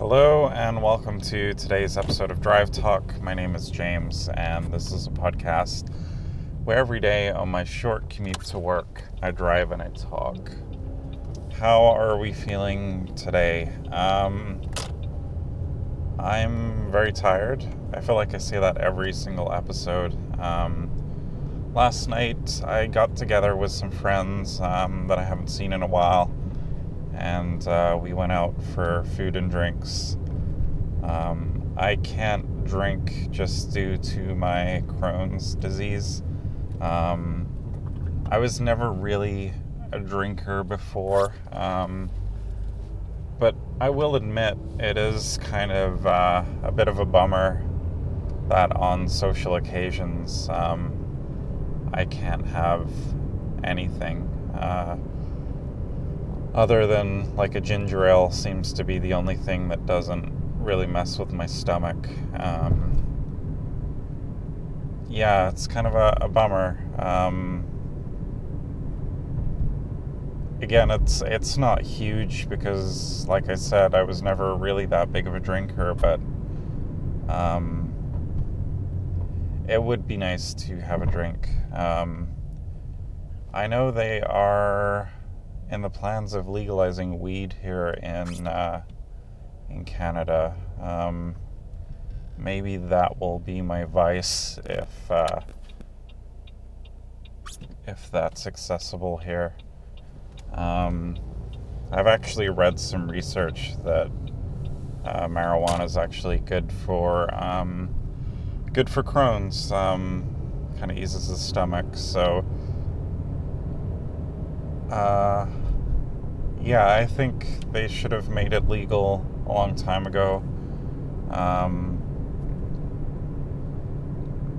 Hello, and welcome to today's episode of Drive Talk. My name is James, and this is a podcast where every day on my short commute to work, I drive and I talk. How are we feeling today? Um, I'm very tired. I feel like I say that every single episode. Um, last night, I got together with some friends um, that I haven't seen in a while and uh, we went out for food and drinks. Um, I can't drink just due to my Crohn's disease. Um, I was never really a drinker before, um, but I will admit it is kind of uh, a bit of a bummer that on social occasions um, I can't have anything. Uh, other than like a ginger ale seems to be the only thing that doesn't really mess with my stomach. Um, yeah, it's kind of a, a bummer. Um, again, it's it's not huge because, like I said, I was never really that big of a drinker, but um, it would be nice to have a drink. Um, I know they are in the plans of legalizing weed here in uh, in Canada. Um, maybe that will be my vice if uh, if that's accessible here. Um, I've actually read some research that uh, marijuana is actually good for um, good for Crohn's. Um, kind of eases the stomach, so. Uh, yeah, I think they should have made it legal a long time ago. Um,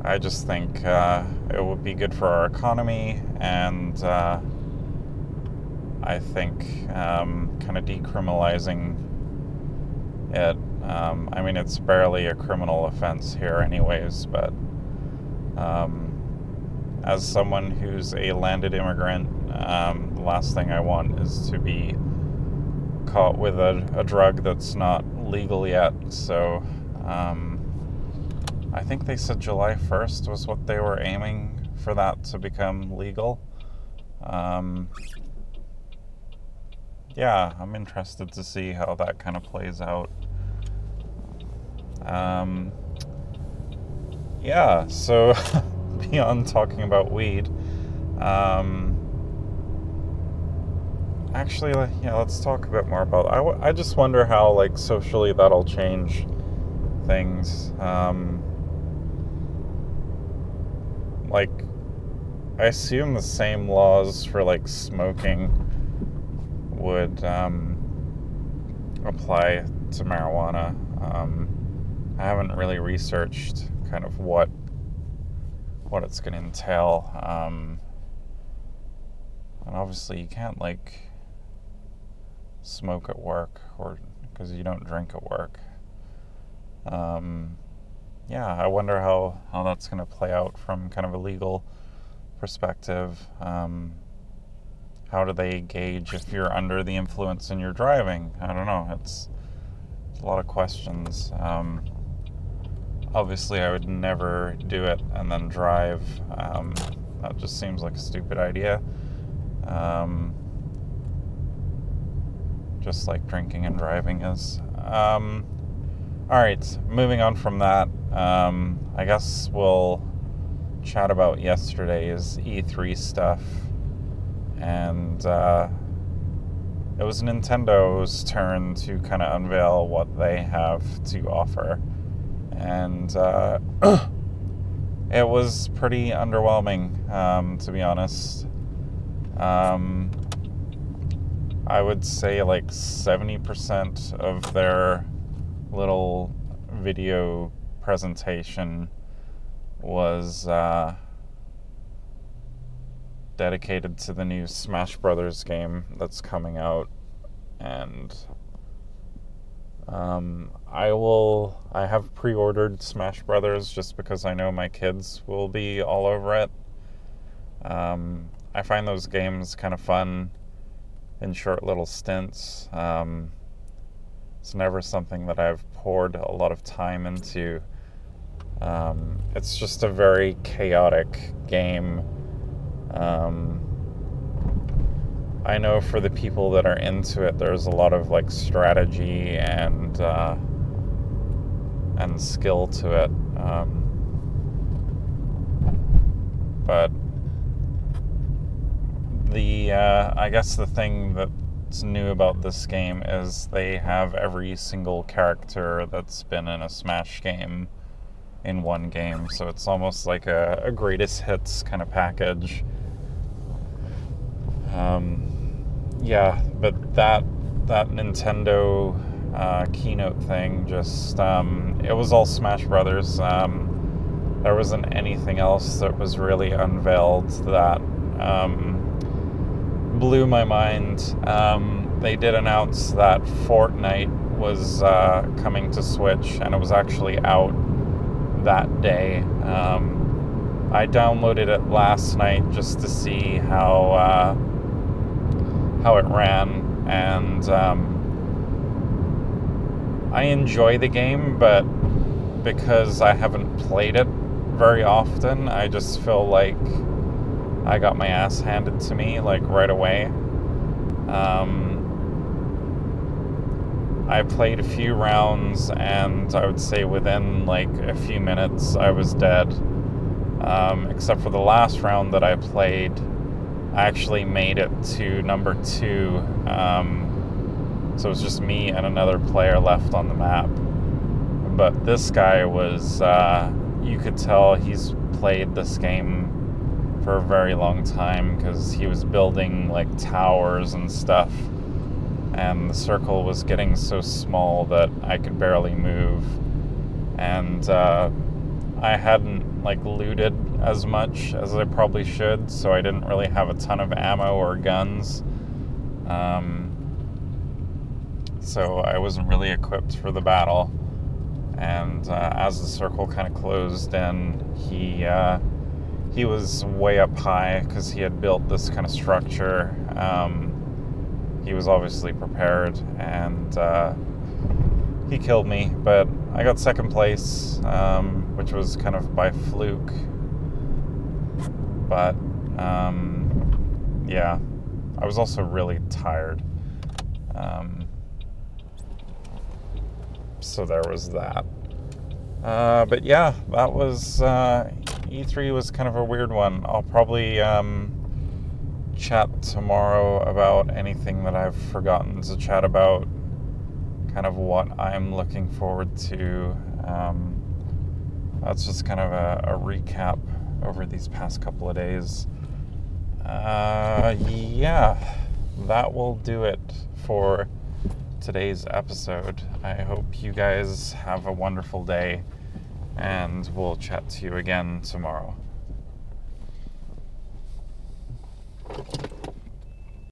I just think uh, it would be good for our economy, and uh, I think um, kind of decriminalizing it. Um, I mean, it's barely a criminal offense here, anyways, but um, as someone who's a landed immigrant, um, the last thing I want is to be caught with a, a drug that's not legal yet. So um, I think they said July 1st was what they were aiming for that to become legal. Um, yeah, I'm interested to see how that kind of plays out. Um, yeah, so beyond talking about weed, um, actually, yeah, let's talk a bit more about. I, w- I just wonder how like socially that'll change things. Um, like, I assume the same laws for like smoking would um, apply to marijuana. Um, I haven't really researched kind of what what it's going to entail. Um, and obviously, you can't like smoke at work or because you don't drink at work. Um, yeah, I wonder how, how that's going to play out from kind of a legal perspective. Um, how do they gauge if you're under the influence and you're driving? I don't know. It's, it's a lot of questions. Um, obviously, I would never do it and then drive. Um, that just seems like a stupid idea. Um, just like drinking and driving is. Um, all right, moving on from that, um, I guess we'll chat about yesterday's E3 stuff. And uh, it was Nintendo's turn to kind of unveil what they have to offer. And uh, it was pretty underwhelming, um, to be honest. Um, I would say like 70% of their little video presentation was uh, dedicated to the new Smash Brothers game that's coming out, and um, I will. I have pre-ordered Smash Brothers just because I know my kids will be all over it. Um, I find those games kind of fun in short little stints. Um, It's never something that I've poured a lot of time into. Um, it's just a very chaotic game. Um, I know for the people that are into it, there's a lot of like strategy and uh, and skill to it. Um, but the uh, I guess the thing that's new about this game is they have every single character that's been in a Smash game in one game, so it's almost like a, a greatest hits kind of package. Um, yeah, but that that Nintendo uh, keynote thing just um, it was all Smash Brothers. Um, there wasn't anything else that was really unveiled that um, blew my mind. Um, they did announce that Fortnite was uh, coming to Switch, and it was actually out that day. Um, I downloaded it last night just to see how uh, how it ran, and um, I enjoy the game, but because I haven't played it very often, I just feel like I got my ass handed to me like right away. Um, I played a few rounds, and I would say within like a few minutes, I was dead. Um, except for the last round that I played, I actually made it to number two. Um, so it was just me and another player left on the map. But this guy was, uh, you could tell he's played this game for a very long time because he was building like towers and stuff. And the circle was getting so small that I could barely move. And uh, I hadn't like looted as much as I probably should, so I didn't really have a ton of ammo or guns. Um, so I wasn't really equipped for the battle. And uh, as the circle kind of closed in, he uh, he was way up high because he had built this kind of structure. Um, he was obviously prepared, and uh, he killed me. But I got second place, um, which was kind of by fluke. But um, yeah, I was also really tired. Um, so there was that. Uh, but yeah, that was uh, E3 was kind of a weird one. I'll probably um, chat tomorrow about anything that I've forgotten to chat about, kind of what I'm looking forward to. Um, that's just kind of a, a, recap over these past couple of days. Uh, yeah, that will do it for today's episode. I hope you guys have a wonderful day, and we'll chat to you again tomorrow.